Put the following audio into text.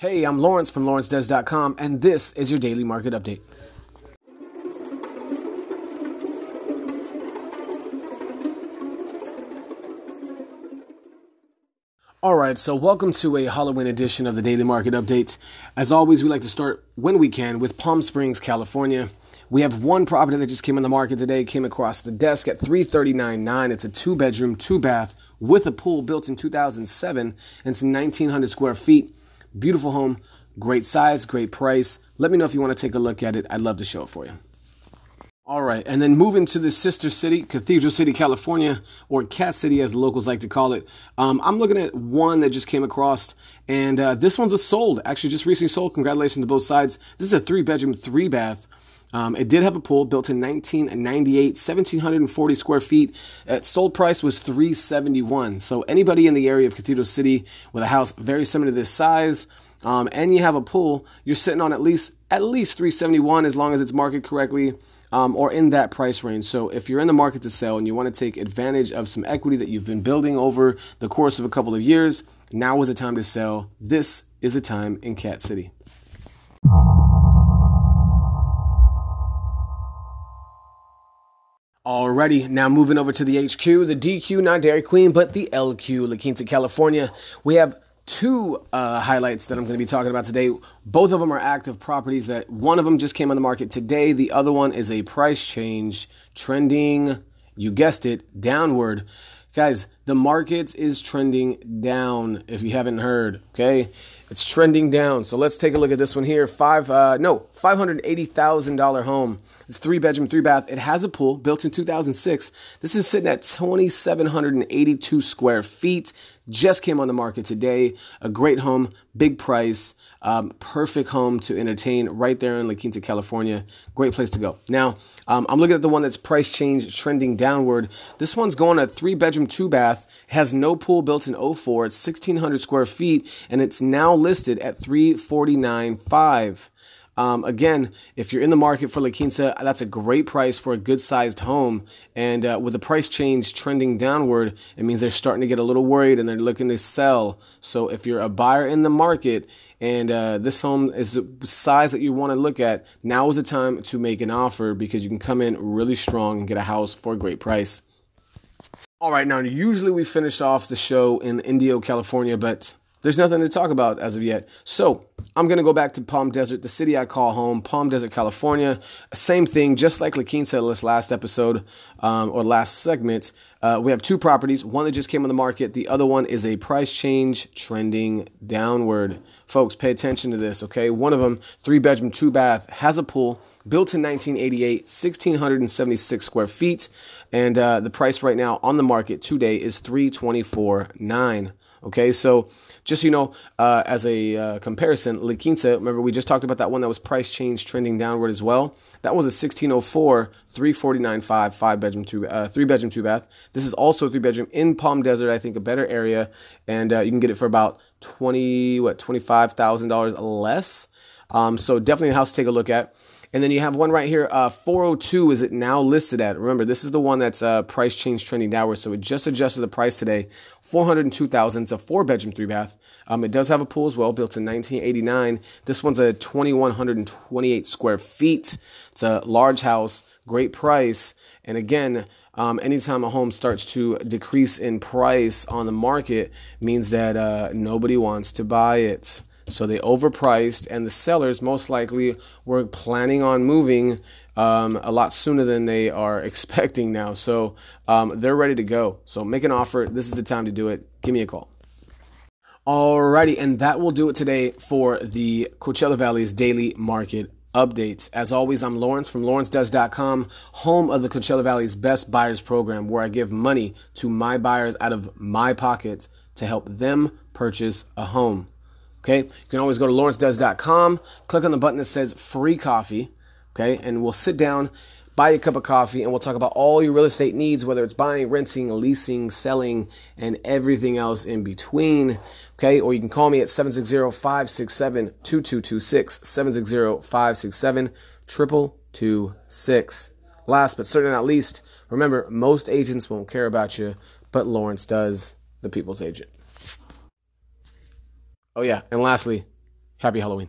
Hey, I'm Lawrence from lawrencedoes.com, and this is your daily market update. All right, so welcome to a Halloween edition of the Daily Market Update. As always, we like to start when we can with Palm Springs, California. We have one property that just came on the market today, came across the desk at 339.9. It's a two bedroom, two bath with a pool built in 2007 and it's 1900 square feet. Beautiful home, great size, great price. Let me know if you want to take a look at it. I'd love to show it for you. All right, and then moving to the sister city, Cathedral City, California, or Cat City as the locals like to call it. Um, I'm looking at one that just came across, and uh, this one's a sold. Actually, just recently sold. Congratulations to both sides. This is a three bedroom, three bath. Um, it did have a pool built in 1998, 1740 square feet. Its sold price was 371. So anybody in the area of Cathedral City with a house very similar to this size, um, and you have a pool, you're sitting on at least at least 371 as long as it's marketed correctly um, or in that price range. So if you're in the market to sell and you want to take advantage of some equity that you've been building over the course of a couple of years, now is the time to sell. This is the time in Cat City. Alrighty, now moving over to the HQ, the DQ, not Dairy Queen, but the LQ, La Quinta, California. We have two uh, highlights that I'm going to be talking about today. Both of them are active properties that one of them just came on the market today. The other one is a price change trending, you guessed it, downward. Guys, the market is trending down if you haven't heard, okay? It's trending down. So let's take a look at this one here. Five, uh, no, $580,000 home. It's three bedroom, three bath. It has a pool built in 2006. This is sitting at 2,782 square feet. Just came on the market today. A great home, big price, um, perfect home to entertain right there in La Quinta, California. Great place to go. Now, um, I'm looking at the one that's price change trending downward. This one's going a three bedroom, two bath has no pool built in 04. It's 1,600 square feet, and it's now listed at 349.5. Um, again, if you're in the market for La Quinta, that's a great price for a good sized home. And uh, with the price change trending downward, it means they're starting to get a little worried and they're looking to sell. So if you're a buyer in the market and uh, this home is the size that you want to look at, now is the time to make an offer because you can come in really strong and get a house for a great price. All right, now usually we finish off the show in Indio, California, but there's nothing to talk about as of yet. So I'm going to go back to Palm Desert, the city I call home, Palm Desert, California. Same thing, just like La Quinta this last episode um, or last segment. Uh, we have two properties, one that just came on the market, the other one is a price change trending downward. Folks, pay attention to this, okay? One of them, three bedroom, two bath, has a pool, built in 1988, 1,676 square feet, and uh, the price right now on the market today is 324.9. Okay, so just you know, uh, as a uh, comparison, La Quinta, remember we just talked about that one that was price change trending downward as well. That was a 1604, 349.5, five bedroom, two, uh, three bedroom, two bath. This is also a three bedroom in Palm Desert, I think a better area, and uh, you can get it for about twenty, what, twenty five thousand dollars less. Um, so definitely a house to take a look at. And then you have one right here, uh, 402 is it now listed at? Remember, this is the one that's uh, price change trending downward. So it just adjusted the price today. 402,000. It's a four bedroom, three bath. Um, it does have a pool as well, built in 1989. This one's a 2,128 square feet. It's a large house, great price. And again, um, anytime a home starts to decrease in price on the market means that uh, nobody wants to buy it. So they overpriced, and the sellers most likely were planning on moving um, a lot sooner than they are expecting now. So um, they're ready to go. So make an offer. This is the time to do it. Give me a call. Alrighty, and that will do it today for the Coachella Valley's daily market updates. As always, I'm Lawrence from lawrencedoes.com, home of the Coachella Valley's best buyers program, where I give money to my buyers out of my pockets to help them purchase a home. Okay, you can always go to lawrencedoes.com, click on the button that says free coffee, okay, and we'll sit down, buy a cup of coffee, and we'll talk about all your real estate needs, whether it's buying, renting, leasing, selling, and everything else in between. Okay, or you can call me at 760 567 2226, 760 567 2226. Last but certainly not least, remember, most agents won't care about you, but Lawrence does, the people's agent. Oh, yeah. And lastly, Happy Halloween.